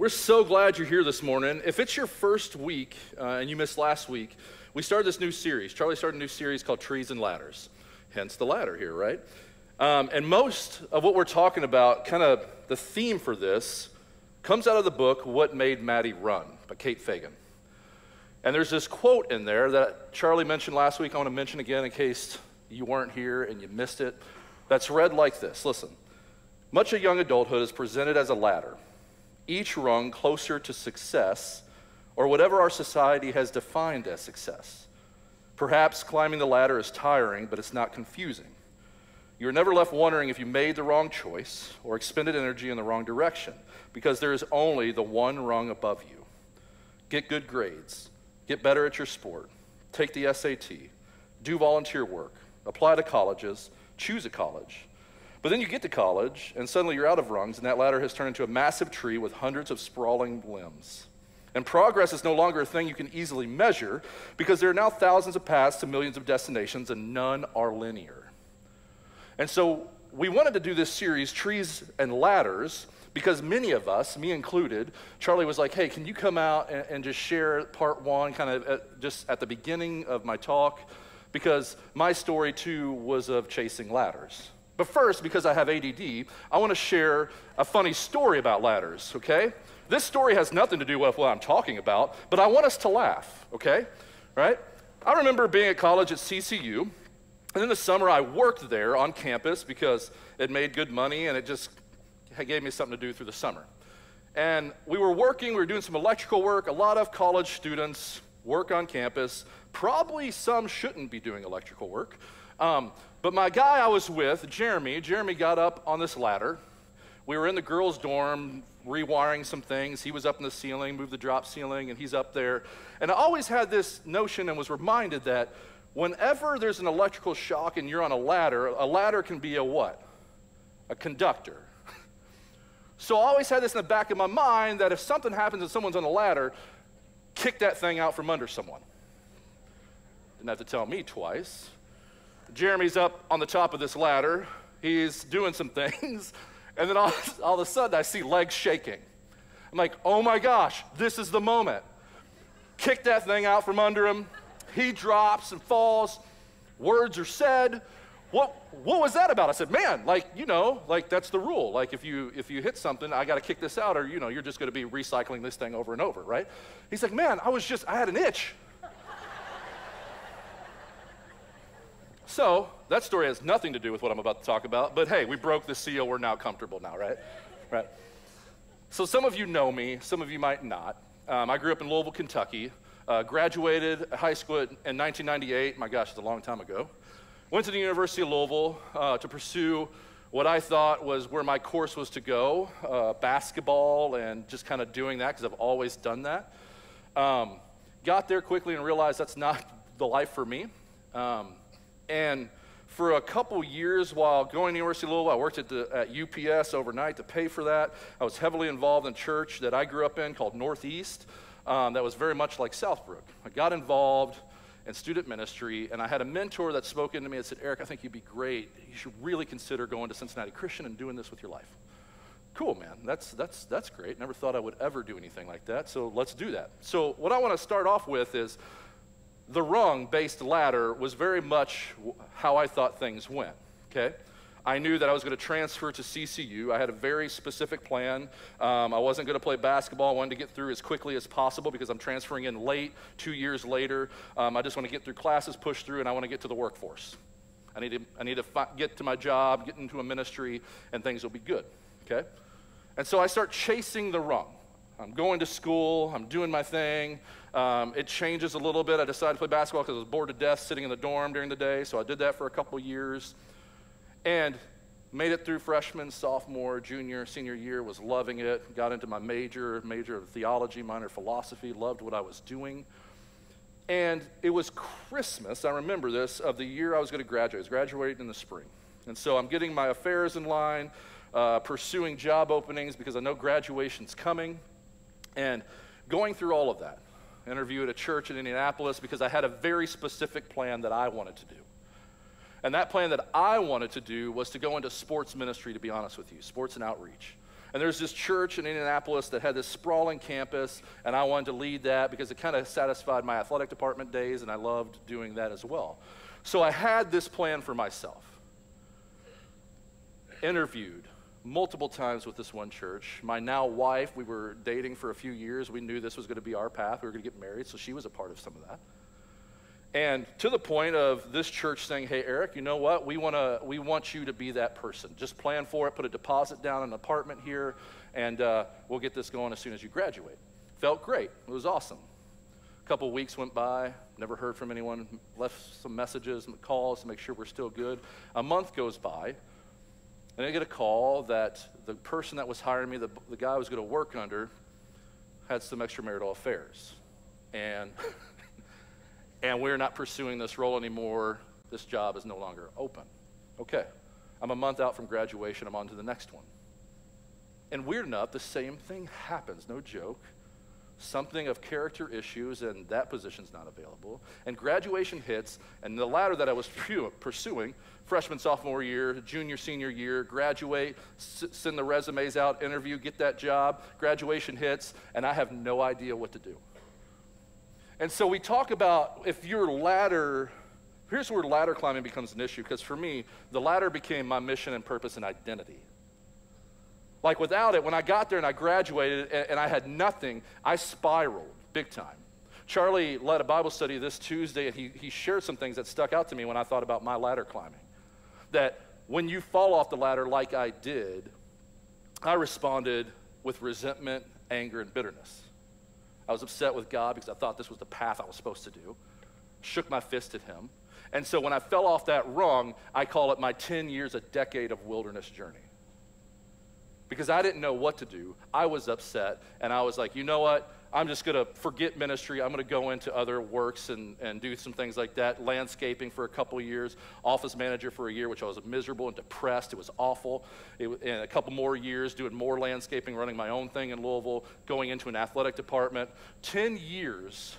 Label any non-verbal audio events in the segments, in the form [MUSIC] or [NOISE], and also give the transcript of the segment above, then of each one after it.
We're so glad you're here this morning. If it's your first week uh, and you missed last week, we started this new series. Charlie started a new series called Trees and Ladders, hence the ladder here, right? Um, and most of what we're talking about, kind of the theme for this, comes out of the book What Made Maddie Run by Kate Fagan. And there's this quote in there that Charlie mentioned last week. I want to mention again in case you weren't here and you missed it. That's read like this Listen, much of young adulthood is presented as a ladder each rung closer to success or whatever our society has defined as success. Perhaps climbing the ladder is tiring, but it's not confusing. You're never left wondering if you made the wrong choice or expended energy in the wrong direction because there is only the one rung above you. Get good grades, get better at your sport, take the SAT, do volunteer work, apply to colleges, choose a college, but then you get to college, and suddenly you're out of rungs, and that ladder has turned into a massive tree with hundreds of sprawling limbs. And progress is no longer a thing you can easily measure because there are now thousands of paths to millions of destinations, and none are linear. And so we wanted to do this series, Trees and Ladders, because many of us, me included, Charlie was like, hey, can you come out and, and just share part one, kind of at, just at the beginning of my talk? Because my story too was of chasing ladders. But first, because I have ADD, I want to share a funny story about ladders, okay? This story has nothing to do with what I'm talking about, but I want us to laugh, okay? Right? I remember being at college at CCU, and in the summer I worked there on campus because it made good money and it just gave me something to do through the summer. And we were working, we were doing some electrical work. A lot of college students work on campus. Probably some shouldn't be doing electrical work. Um, but my guy I was with, Jeremy, Jeremy got up on this ladder. We were in the girls' dorm rewiring some things. He was up in the ceiling, moved the drop ceiling, and he's up there. And I always had this notion and was reminded that whenever there's an electrical shock and you're on a ladder, a ladder can be a what? A conductor. [LAUGHS] So I always had this in the back of my mind that if something happens and someone's on a ladder, kick that thing out from under someone. Didn't have to tell me twice. Jeremy's up on the top of this ladder. He's doing some [LAUGHS] things. And then all, all of a sudden, I see legs shaking. I'm like, oh my gosh, this is the moment. Kick that thing out from under him. He drops and falls. Words are said. What, what was that about? I said, man, like, you know, like that's the rule. Like if you if you hit something, I gotta kick this out, or you know, you're just gonna be recycling this thing over and over, right? He's like, man, I was just, I had an itch. So that story has nothing to do with what I'm about to talk about, but hey, we broke the seal. We're now comfortable now, right? Right. So some of you know me, some of you might not. Um, I grew up in Louisville, Kentucky. Uh, graduated high school in 1998. My gosh, it's a long time ago. Went to the University of Louisville uh, to pursue what I thought was where my course was to go uh, basketball and just kind of doing that because I've always done that. Um, got there quickly and realized that's not the life for me. Um, and for a couple years while going to University of Louisville, I worked at, the, at UPS overnight to pay for that. I was heavily involved in church that I grew up in called Northeast. Um, that was very much like Southbrook. I got involved in student ministry, and I had a mentor that spoke into me and said, Eric, I think you'd be great. You should really consider going to Cincinnati Christian and doing this with your life. Cool, man. That's, that's, that's great. Never thought I would ever do anything like that, so let's do that. So, what I want to start off with is the rung based ladder was very much how I thought things went, okay? I knew that I was going to transfer to CCU. I had a very specific plan. Um, I wasn't going to play basketball. I wanted to get through as quickly as possible because I'm transferring in late, two years later. Um, I just want to get through classes, push through, and I want to get to the workforce. I need to, I need to fi- get to my job, get into a ministry, and things will be good, okay? And so I start chasing the rung. I'm going to school, I'm doing my thing. Um, it changes a little bit. I decided to play basketball because I was bored to death sitting in the dorm during the day, so I did that for a couple years. And made it through freshman, sophomore, junior, senior year, was loving it. Got into my major, major of theology, minor philosophy, loved what I was doing. And it was Christmas, I remember this, of the year I was going to graduate. I was graduating in the spring. And so I'm getting my affairs in line, uh, pursuing job openings because I know graduation's coming, and going through all of that interview at a church in Indianapolis because I had a very specific plan that I wanted to do. And that plan that I wanted to do was to go into sports ministry, to be honest with you, sports and outreach. And there's this church in Indianapolis that had this sprawling campus, and I wanted to lead that because it kind of satisfied my athletic department days, and I loved doing that as well. So I had this plan for myself. Interviewed multiple times with this one church. My now wife, we were dating for a few years. We knew this was going to be our path. We were going to get married, so she was a part of some of that. And to the point of this church saying, "Hey, Eric, you know what? We want to, we want you to be that person. Just plan for it. Put a deposit down an apartment here, and uh, we'll get this going as soon as you graduate." Felt great. It was awesome. A couple weeks went by. Never heard from anyone. Left some messages, and calls to make sure we're still good. A month goes by, and I get a call that the person that was hiring me, the, the guy I was going to work under, had some extramarital affairs, and. [LAUGHS] and we're not pursuing this role anymore. This job is no longer open. Okay, I'm a month out from graduation, I'm on to the next one. And weird enough, the same thing happens, no joke. Something of character issues, and that position's not available. And graduation hits, and the ladder that I was [LAUGHS] pursuing freshman, sophomore year, junior, senior year, graduate, s- send the resumes out, interview, get that job, graduation hits, and I have no idea what to do. And so we talk about if your ladder, here's where ladder climbing becomes an issue, because for me, the ladder became my mission and purpose and identity. Like without it, when I got there and I graduated and, and I had nothing, I spiraled big time. Charlie led a Bible study this Tuesday, and he, he shared some things that stuck out to me when I thought about my ladder climbing. That when you fall off the ladder like I did, I responded with resentment, anger, and bitterness. I was upset with God because I thought this was the path I was supposed to do. Shook my fist at him. And so when I fell off that rung, I call it my 10 years, a decade of wilderness journey. Because I didn't know what to do. I was upset, and I was like, you know what? I'm just going to forget ministry. I'm going to go into other works and, and do some things like that. Landscaping for a couple years, office manager for a year, which I was miserable and depressed. It was awful. It, and a couple more years doing more landscaping, running my own thing in Louisville, going into an athletic department. 10 years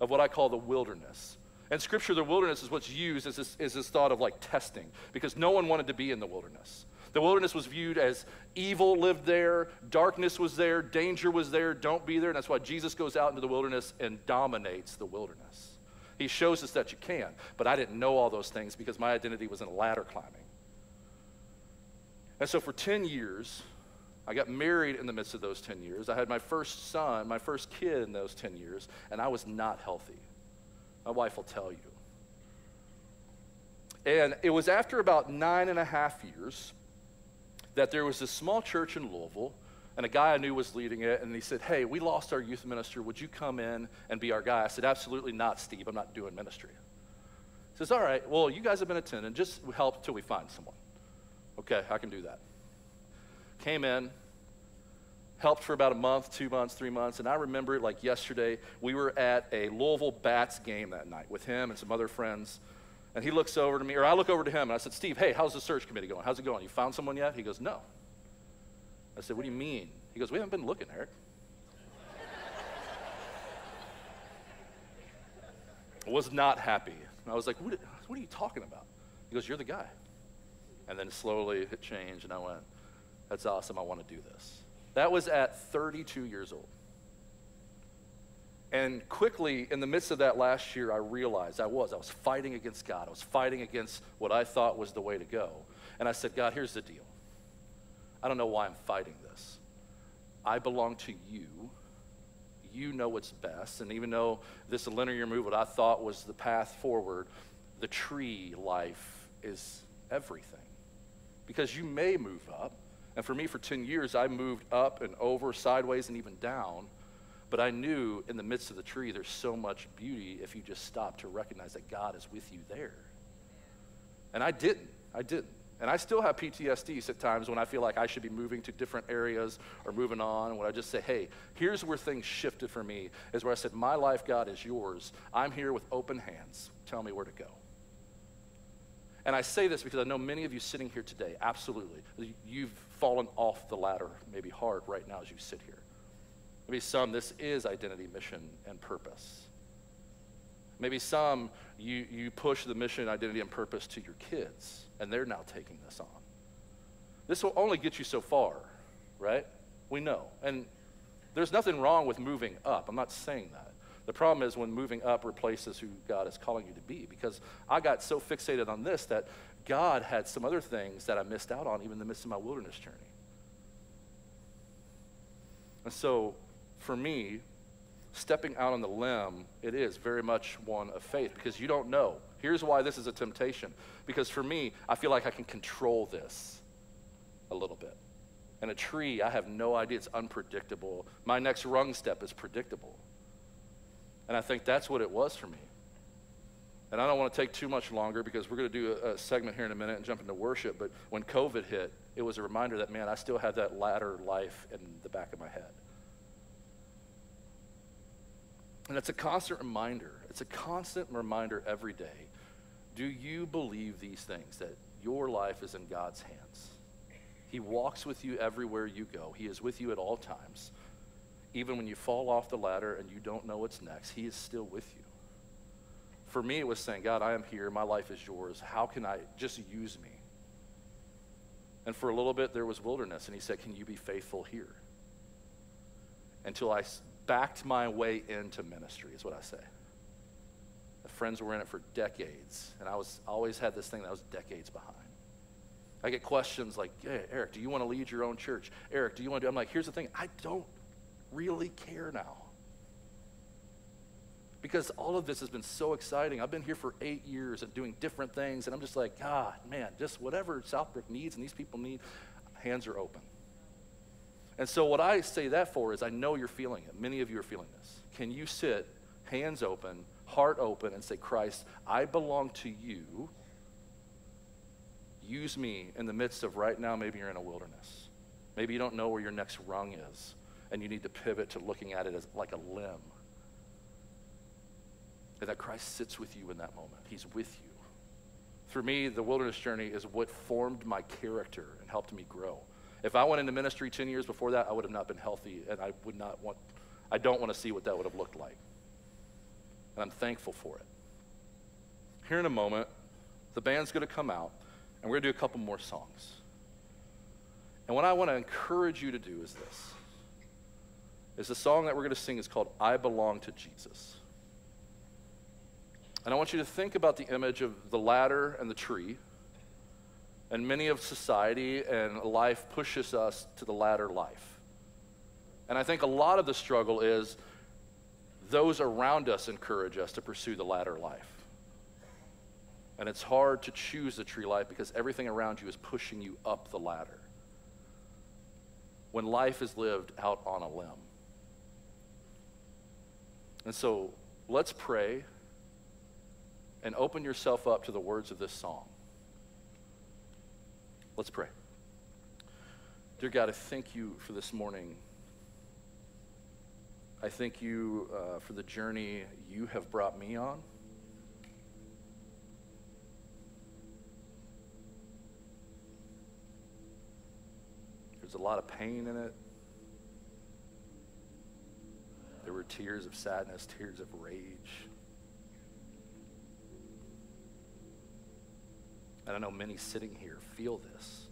of what I call the wilderness. And scripture, the wilderness is what's used as this, as this thought of like testing, because no one wanted to be in the wilderness. The wilderness was viewed as evil lived there, darkness was there, danger was there, don't be there. And that's why Jesus goes out into the wilderness and dominates the wilderness. He shows us that you can, but I didn't know all those things because my identity was in ladder climbing. And so for 10 years, I got married in the midst of those 10 years. I had my first son, my first kid in those 10 years, and I was not healthy. My wife will tell you. And it was after about nine and a half years that there was this small church in Louisville, and a guy I knew was leading it, and he said, Hey, we lost our youth minister. Would you come in and be our guy? I said, Absolutely not, Steve. I'm not doing ministry. He says, All right, well, you guys have been attending. Just help till we find someone. Okay, I can do that. Came in, helped for about a month, two months, three months, and I remember it like yesterday. We were at a Louisville Bats game that night with him and some other friends. And he looks over to me, or I look over to him, and I said, Steve, hey, how's the search committee going? How's it going? You found someone yet? He goes, No. I said, What do you mean? He goes, We haven't been looking, Eric. I was not happy. And I was like, what, what are you talking about? He goes, You're the guy. And then slowly it changed, and I went, That's awesome. I want to do this. That was at 32 years old. And quickly, in the midst of that last year, I realized I was. I was fighting against God. I was fighting against what I thought was the way to go. And I said, God, here's the deal. I don't know why I'm fighting this. I belong to you. You know what's best. And even though this linear move, what I thought was the path forward, the tree life is everything. Because you may move up. And for me, for 10 years, I moved up and over, sideways, and even down. But I knew in the midst of the tree, there's so much beauty if you just stop to recognize that God is with you there. And I didn't. I didn't. And I still have PTSD at times when I feel like I should be moving to different areas or moving on. When I just say, hey, here's where things shifted for me, is where I said, my life, God, is yours. I'm here with open hands. Tell me where to go. And I say this because I know many of you sitting here today, absolutely, you've fallen off the ladder maybe hard right now as you sit here. Maybe some, this is identity, mission, and purpose. Maybe some, you, you push the mission, identity, and purpose to your kids, and they're now taking this on. This will only get you so far, right? We know. And there's nothing wrong with moving up. I'm not saying that. The problem is when moving up replaces who God is calling you to be. Because I got so fixated on this that God had some other things that I missed out on even in the midst of my wilderness journey. And so for me, stepping out on the limb, it is very much one of faith because you don't know. Here's why this is a temptation. Because for me, I feel like I can control this a little bit. And a tree, I have no idea. It's unpredictable. My next rung step is predictable. And I think that's what it was for me. And I don't want to take too much longer because we're going to do a, segment here in a minute and jump into worship. But when COVID hit, it was a reminder that, man, I still have that ladder life in the back of my head. And it's a constant reminder. It's a constant reminder every day. Do you believe these things that your life is in God's hands? He walks with you everywhere you go, He is with you at all times. Even when you fall off the ladder and you don't know what's next, He is still with you. For me, it was saying, God, I am here. My life is yours. How can I just use me? And for a little bit, there was wilderness. And He said, Can you be faithful here? Until I backed my way into ministry, is what I say. The friends were in it for decades, and I was always had this thing that was decades behind. I get questions like, hey, Eric, do you want to lead your own church? Eric, do you want to do? I'm like, here's the thing, I don't really care now. Because all of this has been so exciting. I've been here for eight years and doing different things, and I'm just like, God, man, just whatever Southbrook needs and these people need, hands are open. And so, what I say that for is I know you're feeling it. Many of you are feeling this. Can you sit, hands open, heart open, and say, Christ, I belong to you. Use me in the midst of right now, maybe you're in a wilderness. Maybe you don't know where your next rung is, and you need to pivot to looking at it as like a limb. And that Christ sits with you in that moment. He's with you. For me, the wilderness journey is what formed my character and helped me grow. If I went into ministry 10 years before that, I would have not been healthy, and I would not want, I don't want to see what that would have looked like. And I'm thankful for it. Here in a moment, the band's going to come out, and we're going to do a couple more songs. And what I want to encourage you to do is this. Is the song that we're going to sing is called I Belong to Jesus. And I want you to think about the image of the ladder and the tree and many of society and life pushes us to the ladder life. And I think a lot of the struggle is those around us encourage us to pursue the ladder life. And it's hard to choose the tree life because everything around you is pushing you up the ladder. When life is lived out on a limb. And so let's pray and open yourself up to the words of this song. Let's pray. Dear God, I thank you for this morning. I thank you uh, for the journey you have brought me on. There's a lot of pain in it. There were tears of sadness, tears of rage. And I know many sitting here feel this.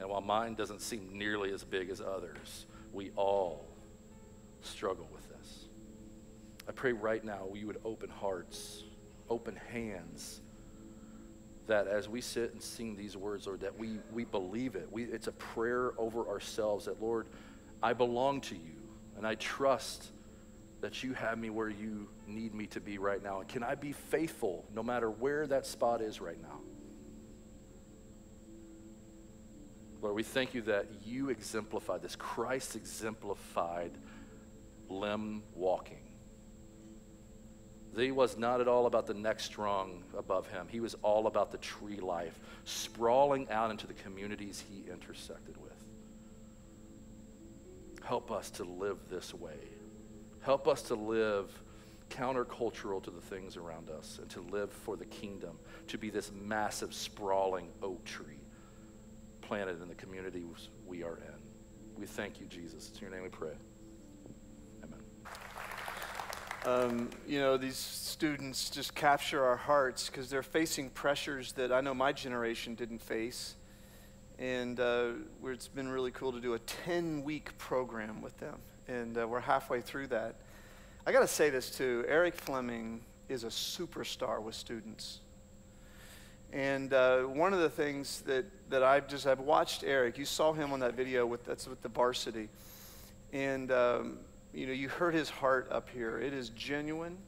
And while mine doesn't seem nearly as big as others, we all struggle with this. I pray right now we would open hearts, open hands, that as we sit and sing these words, Lord, that we, we believe it. We, it's a prayer over ourselves that, Lord, I belong to you, and I trust that you have me where you need me to be right now. And can I be faithful no matter where that spot is right now? Lord, we thank you that you exemplified this. Christ exemplified limb walking. He was not at all about the next rung above him. He was all about the tree life, sprawling out into the communities he intersected with. Help us to live this way. Help us to live countercultural to the things around us and to live for the kingdom, to be this massive, sprawling oak tree planted in the communities we are in. We thank you, Jesus. It's in your name we pray. Amen. Um, you know, these students just capture our hearts because they're facing pressures that I know my generation didn't face. And uh, it's been really cool to do a 10 week program with them. And uh, we're halfway through that. I got to say this too Eric Fleming is a superstar with students. And uh, one of the things that, that I've just, I've watched Eric, you saw him on that video with, that's with the varsity. And, um, you know, you heard his heart up here. It is genuine.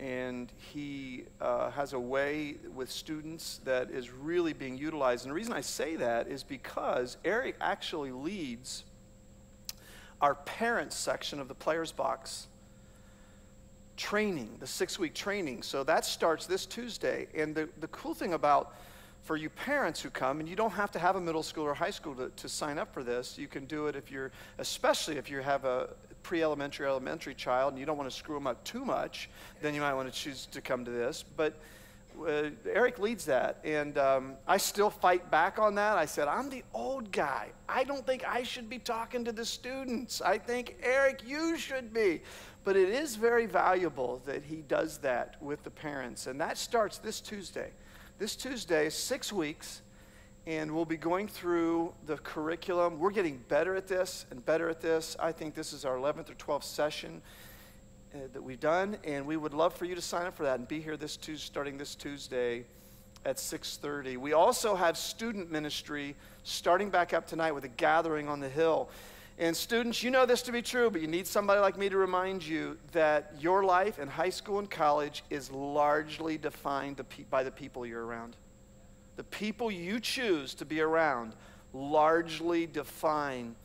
And he uh, has a way with students that is really being utilized. And the reason I say that is because Eric actually leads our parents section of the Players Box training, the six week training. So that starts this Tuesday. And the, the cool thing about for you parents who come, and you don't have to have a middle school or high school to, to sign up for this. You can do it if you're, especially if you have a pre elementary, elementary child and you don't want to screw them up too much, then you might want to choose to come to this. But uh, Eric leads that, and um, I still fight back on that. I said, I'm the old guy. I don't think I should be talking to the students. I think, Eric, you should be. But it is very valuable that he does that with the parents. And that starts this Tuesday. This Tuesday, six weeks, and we'll be going through the curriculum. We're getting better at this and better at this. I think this is our 11th or 12th session uh, that we've done, and we would love for you to sign up for that and be here this Tuesday, starting this Tuesday at 6:30. We also have student ministry starting back up tonight with a gathering on the hill. And students, you know this to be true, but you need somebody like me to remind you that your life in high school and college is largely defined by the people you're around. The people you choose to be around largely define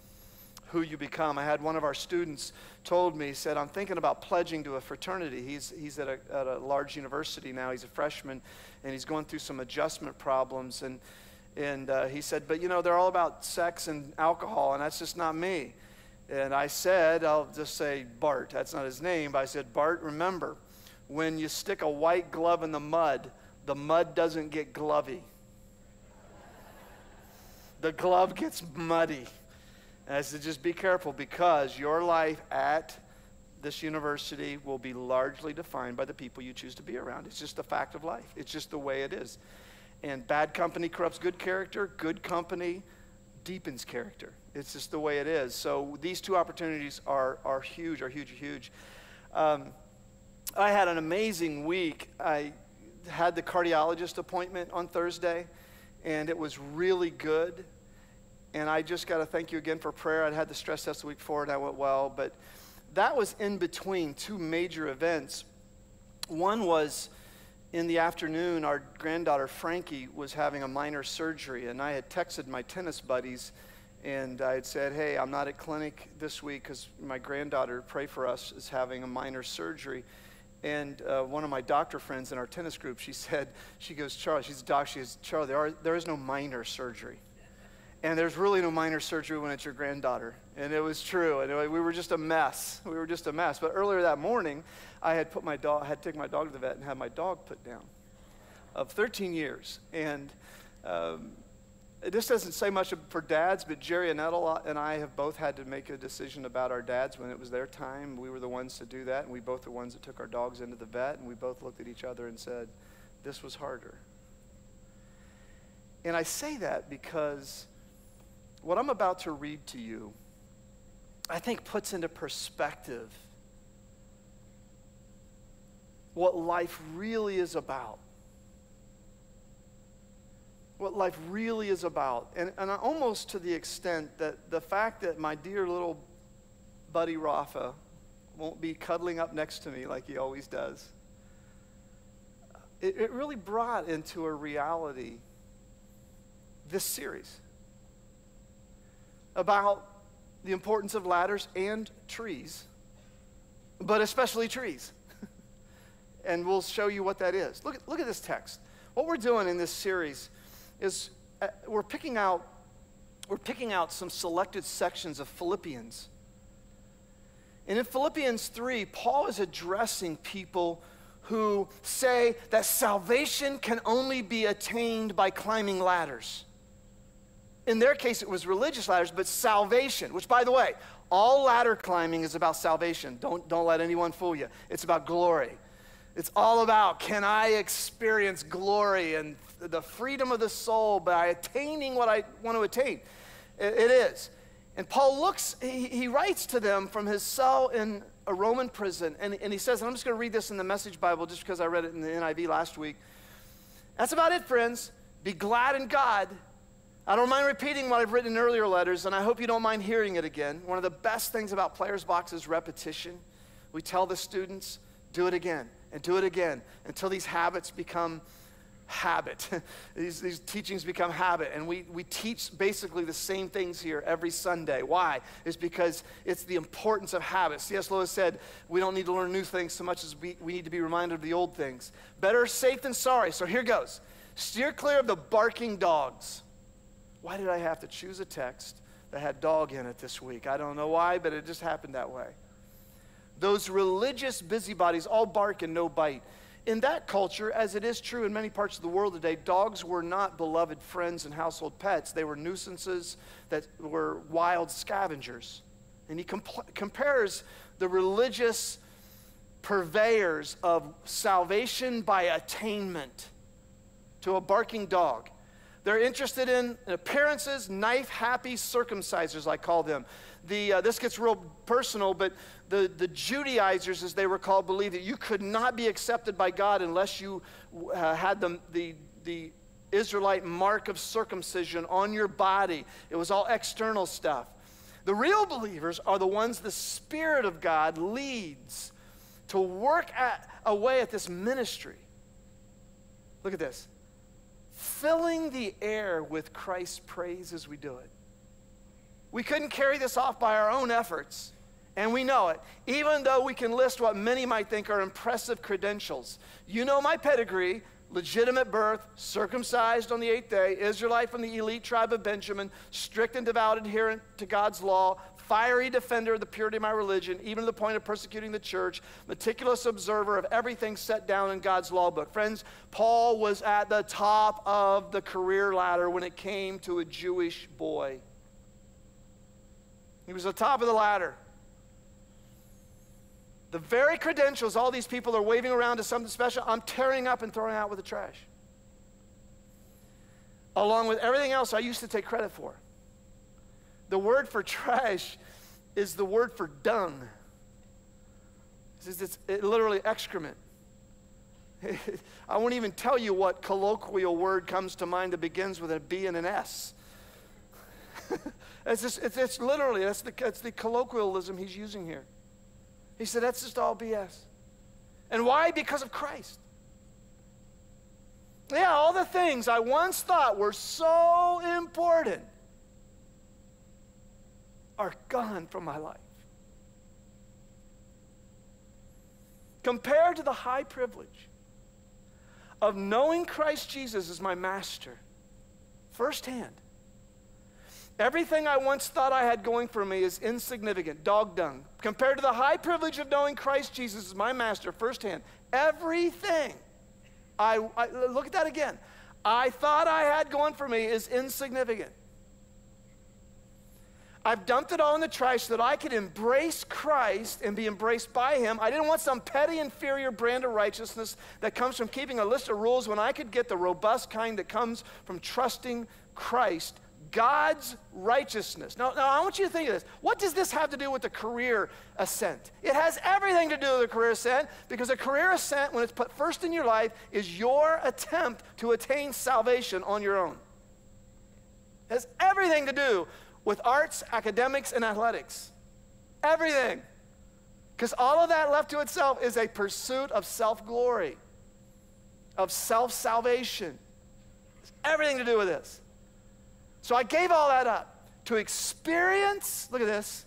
who you become. I had one of our students told me, said, I'm thinking about pledging to a fraternity. He's, he's at, a, at a large university now. He's a freshman, and he's going through some adjustment problems. And and uh, he said, But you know, they're all about sex and alcohol, and that's just not me. And I said, I'll just say Bart, that's not his name, but I said, Bart, remember, when you stick a white glove in the mud, the mud doesn't get glovy. The glove gets muddy. And I said, just be careful because your life at this university will be largely defined by the people you choose to be around. It's just a fact of life, it's just the way it is. And bad company corrupts good character, good company deepens character. It's just the way it is. So these two opportunities are, are huge, are huge, huge. Um, I had an amazing week. I had the cardiologist appointment on Thursday, and it was really good. And I just got to thank you again for prayer. I'd had the stress test the week before, and I went well. But that was in between two major events. One was in the afternoon, our granddaughter Frankie was having a minor surgery, and I had texted my tennis buddies and I had said, Hey, I'm not at clinic this week because my granddaughter, pray for us, is having a minor surgery. And uh, one of my doctor friends in our tennis group, she said, She goes, Charlie, she's a doc, she goes, Charlie, there, are, there is no minor surgery. And there's really no minor surgery when it's your granddaughter. And it was true. And we were just a mess. We were just a mess. But earlier that morning, I had put my dog, I had taken my dog to the vet and had my dog put down of 13 years. And um, this doesn't say much for dads, but Jerry and and I have both had to make a decision about our dads when it was their time. We were the ones to do that, and we both the ones that took our dogs into the vet, and we both looked at each other and said, This was harder. And I say that because what I'm about to read to you, I think, puts into perspective what life really is about. What life really is about. And, and almost to the extent that the fact that my dear little buddy Rafa won't be cuddling up next to me like he always does, it, it really brought into a reality this series about the importance of ladders and trees, but especially trees. [LAUGHS] and we'll show you what that is. Look at, look at this text. What we're doing in this series is uh, we're picking out we're picking out some selected sections of Philippians. And in Philippians 3, Paul is addressing people who say that salvation can only be attained by climbing ladders in their case, it was religious ladders, but salvation, which, by the way, all ladder climbing is about salvation. Don't, don't let anyone fool you. It's about glory. It's all about can I experience glory and the freedom of the soul by attaining what I want to attain? it is. And Paul looks, he, he writes to them from his cell in a Roman prison, and, and he says, and I'm just going to read this in the Message Bible just because I read it in the NIV last week. That's about it, friends. Be glad in God. I don't mind repeating what I've written in earlier letters, and I hope you don't mind hearing it again. One of the best things about Players Box is repetition. We tell the students, do it again and do it again until these habits become habit. [LAUGHS] these, these teachings become habit. And we, we teach basically the same things here every Sunday. Why? It's because it's the importance of habit. C.S. Lewis said, we don't need to learn new things so much as we, we need to be reminded of the old things. Better safe than sorry. So here goes. Steer clear of the barking dogs. Why did I have to choose a text that had dog in it this week? I don't know why, but it just happened that way. Those religious busybodies all bark and no bite in that culture, as it is true in many parts of the world today, dogs were not beloved friends and household pets. They were nuisances that were wild scavengers. And he compares the religious purveyors of salvation by attainment to a barking dog. They're interested in appearances, knife happy circumcisers, I call them. The, uh, this gets real personal, but the, the Judaizers, as they were called, believed that you could not be accepted by God unless you uh, had the, the, the Israelite mark of circumcision on your body. It was all external stuff. The real believers are the ones the Spirit of God leads to work at, away at this ministry. Look at this filling the air with Christ's praise as we do it. We couldn't carry this off by our own efforts, and we know it, even though we can list what many might think are impressive credentials. You know my pedigree legitimate birth, circumcised on the eighth day, Israelite from the elite tribe of Benjamin, strict and devout adherent to God's law, fiery defender of the purity of my religion, even to the point of persecuting the church, meticulous observer of everything set down in God's law book. Friends, Paul was at the top of the career ladder when it came to a Jewish boy. He was the top of the ladder. The very credentials all these people are waving around as something special, I'm tearing up and throwing out with the trash. Along with everything else I used to take credit for. The word for trash is the word for dung. It's, it's it literally excrement. [LAUGHS] I won't even tell you what colloquial word comes to mind that begins with a B and an S. [LAUGHS] it's, just, it's, it's literally, that's the, that's the colloquialism he's using here. He said, that's just all BS. And why? Because of Christ. Yeah, all the things I once thought were so important are gone from my life. Compared to the high privilege of knowing Christ Jesus as my master firsthand, everything I once thought I had going for me is insignificant, dog dung. Compared to the high privilege of knowing Christ Jesus as my master firsthand, everything I, I look at that again. I thought I had going for me is insignificant. I've dumped it all in the trash so that I could embrace Christ and be embraced by Him. I didn't want some petty, inferior brand of righteousness that comes from keeping a list of rules when I could get the robust kind that comes from trusting Christ, God's righteousness. Now, now, I want you to think of this. What does this have to do with the career ascent? It has everything to do with the career ascent because a career ascent, when it's put first in your life, is your attempt to attain salvation on your own. It has everything to do with arts, academics, and athletics. Everything. Because all of that left to itself is a pursuit of self glory, of self salvation. It's everything to do with this. So I gave all that up to experience, look at this,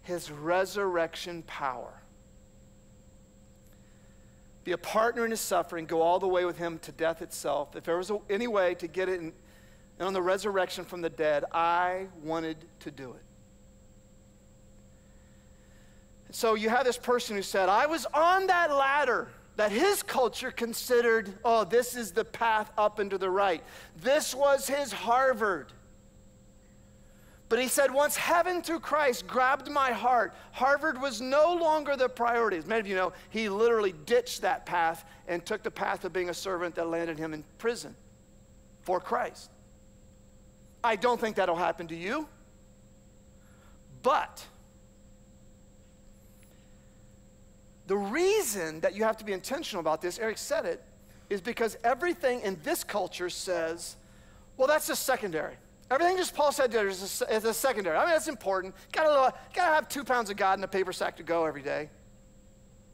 his resurrection power. Be a partner in his suffering, go all the way with him to death itself. If there was any way to get it in, and on the resurrection from the dead, I wanted to do it. So you have this person who said, I was on that ladder that his culture considered, oh, this is the path up and to the right. This was his Harvard. But he said, once heaven through Christ grabbed my heart, Harvard was no longer the priority. As many of you know, he literally ditched that path and took the path of being a servant that landed him in prison for Christ. I don't think that'll happen to you. But the reason that you have to be intentional about this, Eric said it, is because everything in this culture says, well, that's just secondary. Everything just Paul said there is a, is a secondary. I mean, that's important. Gotta, gotta have two pounds of God in a paper sack to go every day.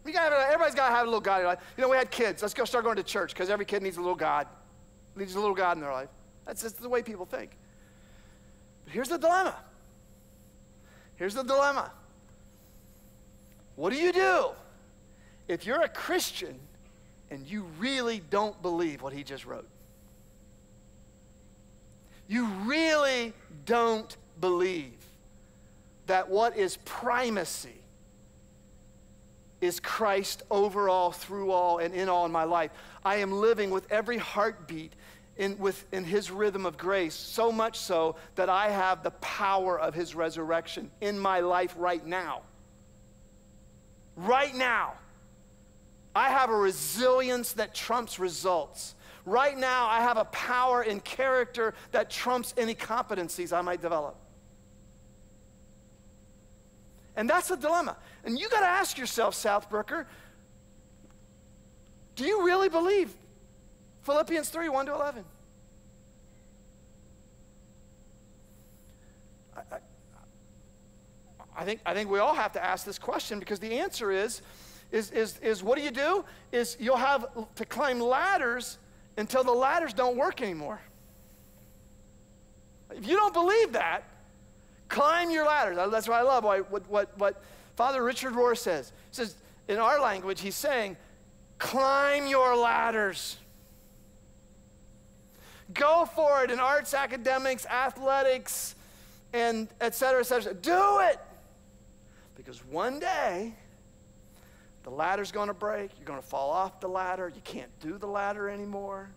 You gotta have, everybody's got to have a little God in life. You know, we had kids. Let's go start going to church because every kid needs a little God. Needs a little God in their life. That's just the way people think. But here's the dilemma. Here's the dilemma. What do you do if you're a Christian and you really don't believe what he just wrote? You really don't believe that what is primacy is Christ over all, through all, and in all in my life. I am living with every heartbeat in, with, in his rhythm of grace, so much so that I have the power of his resurrection in my life right now. Right now. I have a resilience that trumps results. Right now, I have a power in character that trumps any competencies I might develop. And that's the dilemma. And you got to ask yourself, Southbrooker, do you really believe Philippians 3 1 to 11? I, I, I, think, I think we all have to ask this question because the answer is, is, is, is what do you do? Is you'll have to climb ladders until the ladders don't work anymore. If you don't believe that, climb your ladders. That's what I love what, what, what Father Richard Rohr says. He says, in our language, he's saying, climb your ladders. Go for it in arts, academics, athletics, and et cetera, et cetera. Do it. Because one day, the ladder's going to break. You're going to fall off the ladder. You can't do the ladder anymore.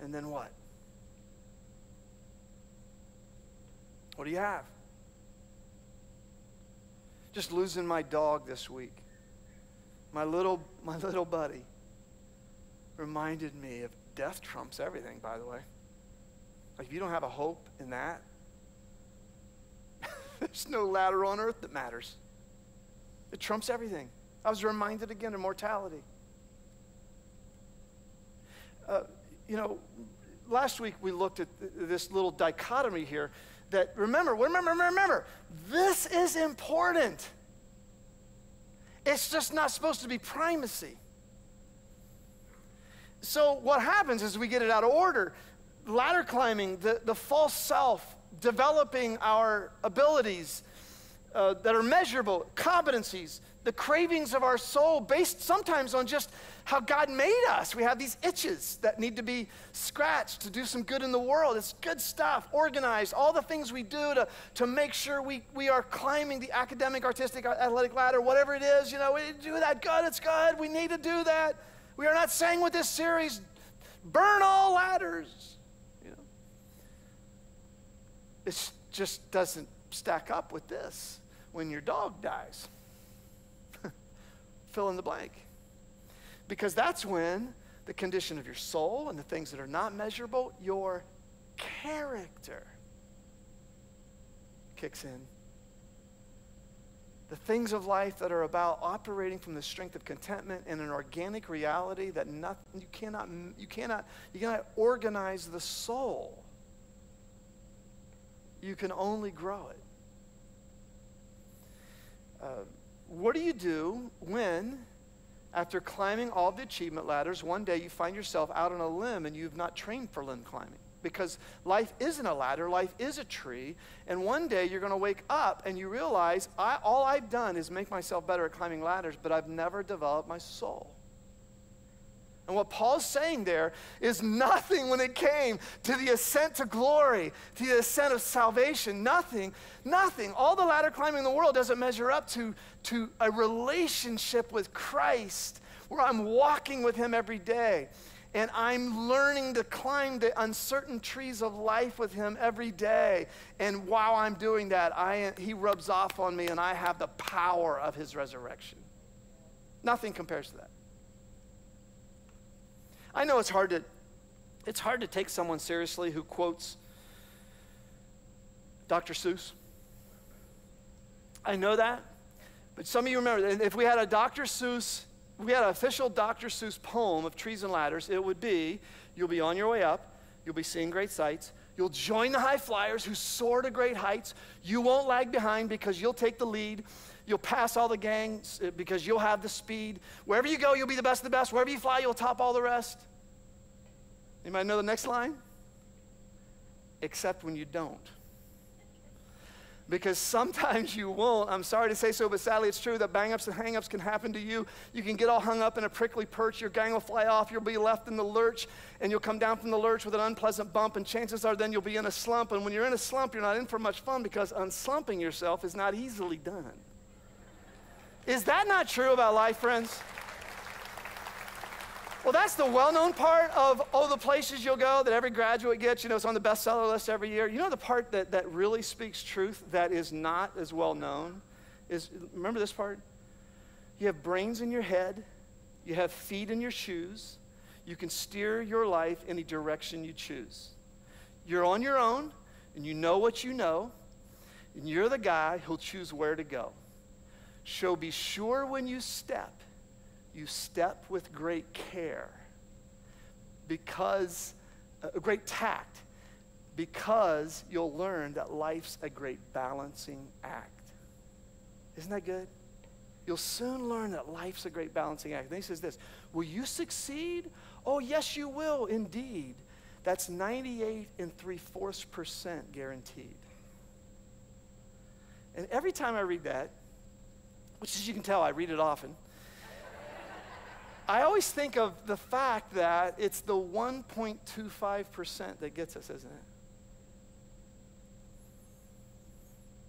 And then what? What do you have? Just losing my dog this week. My little, [LAUGHS] my little buddy reminded me of death trumps everything, by the way. Like, if you don't have a hope in that, [LAUGHS] there's no ladder on earth that matters. It trumps everything. I was reminded again of mortality. Uh, you know, last week we looked at th- this little dichotomy here that remember, remember, remember, this is important. It's just not supposed to be primacy. So, what happens is we get it out of order. Ladder climbing, the, the false self, developing our abilities, uh, that are measurable, competencies, the cravings of our soul, based sometimes on just how God made us. We have these itches that need to be scratched to do some good in the world. It's good stuff, organized, all the things we do to, to make sure we, we are climbing the academic, artistic, athletic ladder, whatever it is. You know, we do that good, it's good. We need to do that. We are not saying with this series, burn all ladders. You know? It just doesn't stack up with this when your dog dies. [LAUGHS] Fill in the blank. Because that's when the condition of your soul and the things that are not measurable, your character kicks in. The things of life that are about operating from the strength of contentment in an organic reality that nothing, you cannot, you cannot, you cannot organize the soul. You can only grow it. Uh, what do you do when, after climbing all the achievement ladders, one day you find yourself out on a limb and you've not trained for limb climbing? Because life isn't a ladder, life is a tree. And one day you're going to wake up and you realize I, all I've done is make myself better at climbing ladders, but I've never developed my soul. And what Paul's saying there is nothing when it came to the ascent to glory, to the ascent of salvation. Nothing, nothing. All the ladder climbing in the world doesn't measure up to, to a relationship with Christ where I'm walking with Him every day. And I'm learning to climb the uncertain trees of life with him every day. And while I'm doing that, I, he rubs off on me and I have the power of his resurrection. Nothing compares to that. I know it's hard to, it's hard to take someone seriously who quotes Dr. Seuss. I know that. But some of you remember, if we had a Dr. Seuss, we had an official Dr. Seuss poem of trees and ladders, it would be you'll be on your way up, you'll be seeing great sights, you'll join the high flyers who soar to great heights, you won't lag behind because you'll take the lead, you'll pass all the gangs uh, because you'll have the speed. Wherever you go, you'll be the best of the best. Wherever you fly, you'll top all the rest. Anybody know the next line? Except when you don't because sometimes you won't. I'm sorry to say so, but sadly it's true that bang ups and hang ups can happen to you. You can get all hung up in a prickly perch, your gang will fly off, you'll be left in the lurch, and you'll come down from the lurch with an unpleasant bump, and chances are then you'll be in a slump. And when you're in a slump, you're not in for much fun because unslumping yourself is not easily done. Is that not true about life, friends? Well, that's the well known part of, oh, the places you'll go that every graduate gets. You know, it's on the bestseller list every year. You know, the part that, that really speaks truth that is not as well known is remember this part? You have brains in your head, you have feet in your shoes, you can steer your life any direction you choose. You're on your own, and you know what you know, and you're the guy who'll choose where to go. So be sure when you step you step with great care because, uh, great tact, because you'll learn that life's a great balancing act. Isn't that good? You'll soon learn that life's a great balancing act. He says this Will you succeed? Oh, yes, you will, indeed. That's 98 and three fourths percent guaranteed. And every time I read that, which as you can tell, I read it often, I always think of the fact that it's the 1.25% that gets us, isn't it?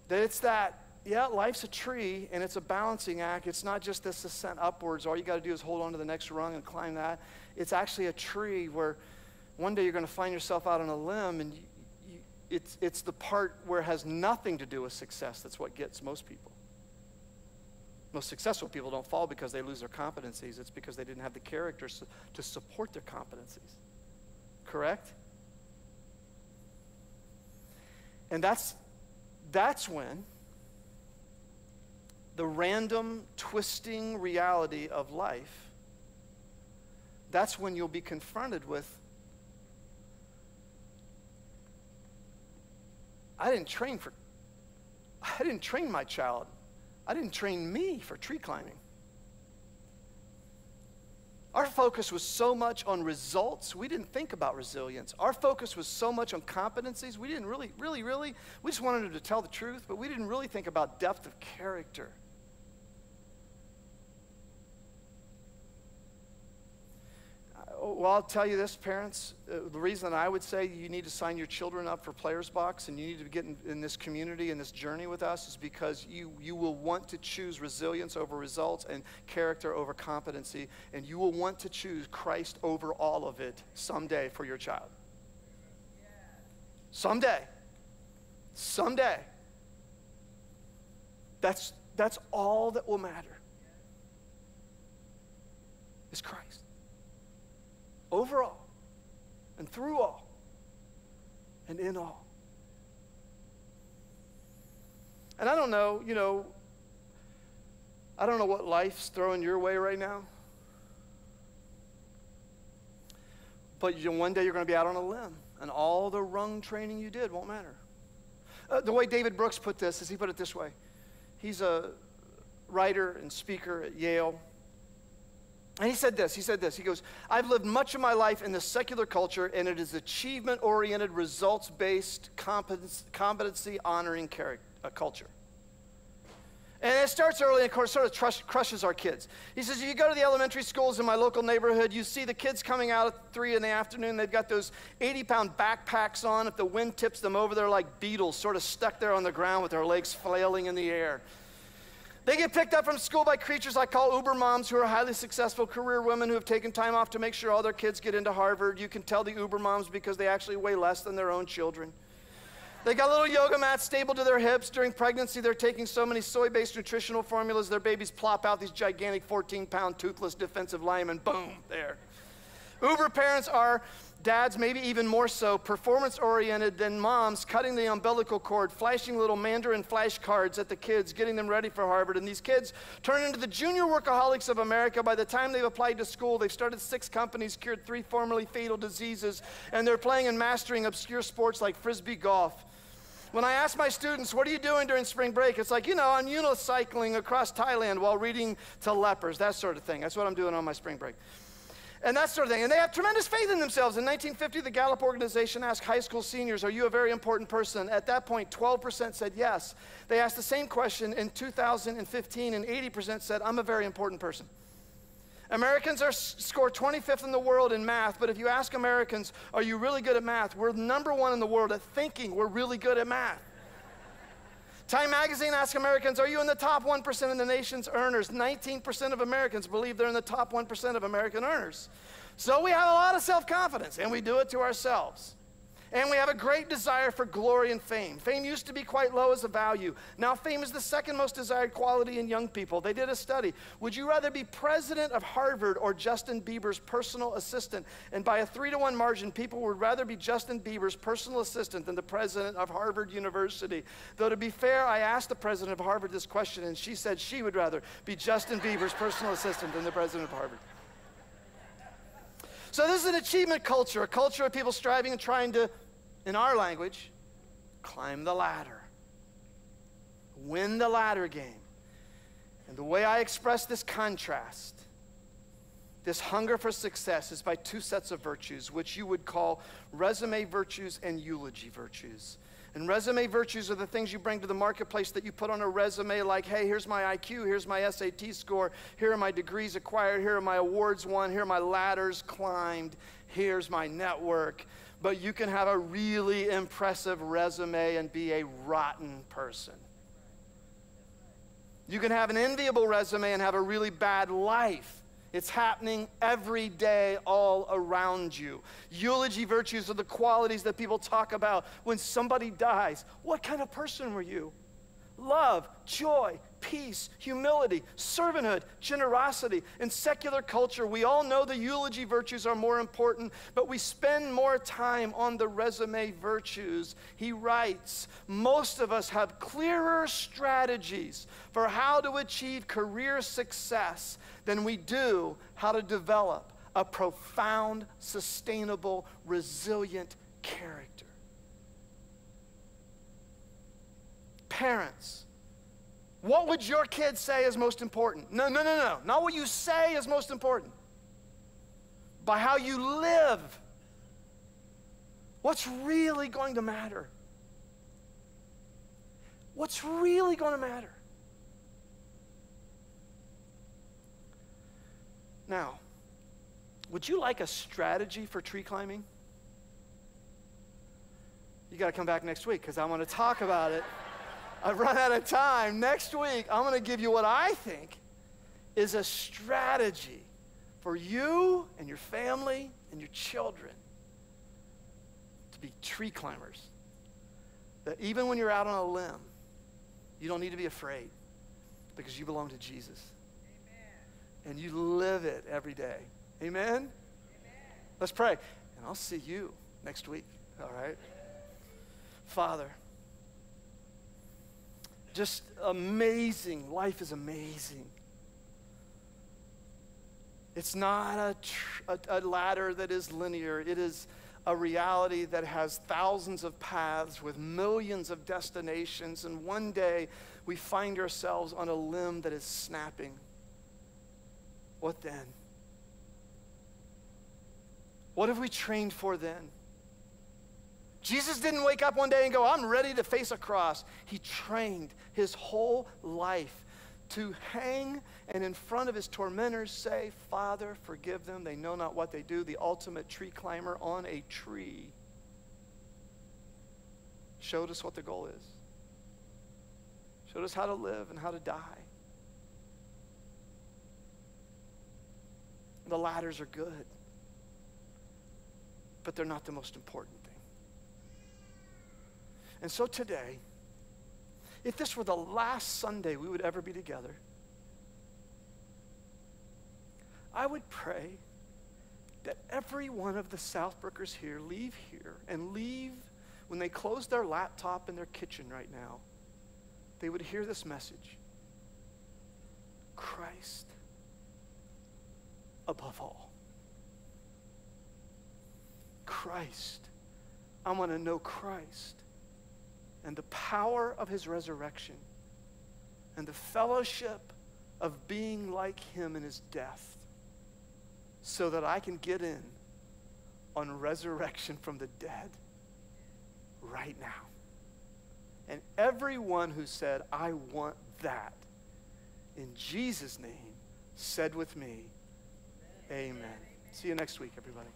That it's that, yeah, life's a tree and it's a balancing act. It's not just this ascent upwards. All you got to do is hold on to the next rung and climb that. It's actually a tree where one day you're going to find yourself out on a limb and you, you, it's, it's the part where it has nothing to do with success that's what gets most people. Most successful people don't fall because they lose their competencies. It's because they didn't have the character to support their competencies. Correct? And that's, that's when the random, twisting reality of life, that's when you'll be confronted with I didn't train for, I didn't train my child I didn't train me for tree climbing. Our focus was so much on results, we didn't think about resilience. Our focus was so much on competencies, we didn't really, really, really, we just wanted them to tell the truth, but we didn't really think about depth of character. Well, I'll tell you this, parents. Uh, the reason I would say you need to sign your children up for Players Box and you need to get in, in, this community and this journey with us is because you, you will want to choose resilience over results and character over competency, and you will want to choose Christ over all of it someday for your child. Someday. Someday. That's, that's all that will matter is Christ over all and through all and in all. And I don't know, you know, I don't know what life's throwing your way right now. But you one day you're going to be out on a limb, and all the rung training you did won't matter. Uh, the way David Brooks put this is he put it this way. He's a writer and speaker at Yale. And he said this, he said this. He goes, I've lived much of my life in the secular culture, and it is achievement oriented, results based, competency honoring uh, culture. And it starts early and of course sort of crushes our kids. He says, if you go to the elementary schools in my local neighborhood, you see the kids coming out at three in the afternoon. They've got those 80 pound backpacks on. If the wind tips them over, they're like beetles, sort of stuck there on the ground with their legs flailing in the air. They get picked up from school by creatures I call Uber moms who are highly successful career women who have taken time off to make sure all their kids get into Harvard. You can tell the Uber moms because they actually weigh less than their own children. They got little yoga mats stapled to their hips. During pregnancy, they're taking so many soy based nutritional formulas, their babies plop out these gigantic 14 pound toothless defensive linemen. Boom, there. Uber parents are dads, maybe even more so, performance oriented than moms, cutting the umbilical cord, flashing little Mandarin flashcards at the kids, getting them ready for Harvard. And these kids turn into the junior workaholics of America. By the time they've applied to school, they've started six companies, cured three formerly fatal diseases, and they're playing and mastering obscure sports like frisbee golf. When I ask my students, what are you doing during spring break? It's like, you know, I'm unicycling across Thailand while reading to lepers, that sort of thing. That's what I'm doing on my spring break and that sort of thing. And they have tremendous faith in themselves. In 1950, the Gallup organization asked high school seniors, Are you a very important person? At that point, 12% said yes. They asked the same question in 2015, and 80% said, I'm a very important person. Americans are score 25th in the world in math, but if you ask Americans, Are you really good at math? We're number one in the world at thinking we're really good at math. Time magazine asked Americans, Are you in the top 1% of the nation's earners? 19% of Americans believe they're in the top 1% of American earners. So we have a lot of self confidence, and we do it to ourselves. And we have a great desire for glory and fame. Fame used to be quite low as a value. Now, fame is the second most desired quality in young people. They did a study. Would you rather be president of Harvard or Justin Bieber's personal assistant? And by a three to one margin, people would rather be Justin Bieber's personal assistant than the president of Harvard University. Though, to be fair, I asked the president of Harvard this question, and she said she would rather be Justin Bieber's personal assistant than the president of Harvard. So, this is an achievement culture, a culture of people striving and trying to, in our language, climb the ladder, win the ladder game. And the way I express this contrast, this hunger for success, is by two sets of virtues, which you would call resume virtues and eulogy virtues. And resume virtues are the things you bring to the marketplace that you put on a resume, like, hey, here's my IQ, here's my SAT score, here are my degrees acquired, here are my awards won, here are my ladders climbed, here's my network. But you can have a really impressive resume and be a rotten person. You can have an enviable resume and have a really bad life. It's happening every day all around you. Eulogy virtues are the qualities that people talk about when somebody dies. What kind of person were you? Love, joy, peace, humility, servanthood, generosity. In secular culture, we all know the eulogy virtues are more important, but we spend more time on the resume virtues. He writes, most of us have clearer strategies for how to achieve career success than we do how to develop a profound, sustainable, resilient character. Parents, what would your kids say is most important? No, no, no, no. Not what you say is most important. By how you live. What's really going to matter? What's really going to matter? Now, would you like a strategy for tree climbing? You got to come back next week because I want to talk about it. I've run out of time. Next week, I'm going to give you what I think is a strategy for you and your family and your children to be tree climbers. That even when you're out on a limb, you don't need to be afraid because you belong to Jesus Amen. and you live it every day. Amen? Amen? Let's pray. And I'll see you next week. All right? Father, just amazing. Life is amazing. It's not a, tr- a, a ladder that is linear. It is a reality that has thousands of paths with millions of destinations. And one day we find ourselves on a limb that is snapping. What then? What have we trained for then? Jesus didn't wake up one day and go, I'm ready to face a cross. He trained his whole life to hang and in front of his tormentors say, Father, forgive them. They know not what they do. The ultimate tree climber on a tree showed us what the goal is, showed us how to live and how to die. The ladders are good, but they're not the most important. And so today, if this were the last Sunday we would ever be together, I would pray that every one of the Southbrookers here leave here and leave when they close their laptop in their kitchen right now, they would hear this message Christ above all. Christ. I want to know Christ and the power of his resurrection and the fellowship of being like him in his death so that I can get in on resurrection from the dead right now. And everyone who said, I want that, in Jesus' name, said with me, Amen. Amen. See you next week, everybody.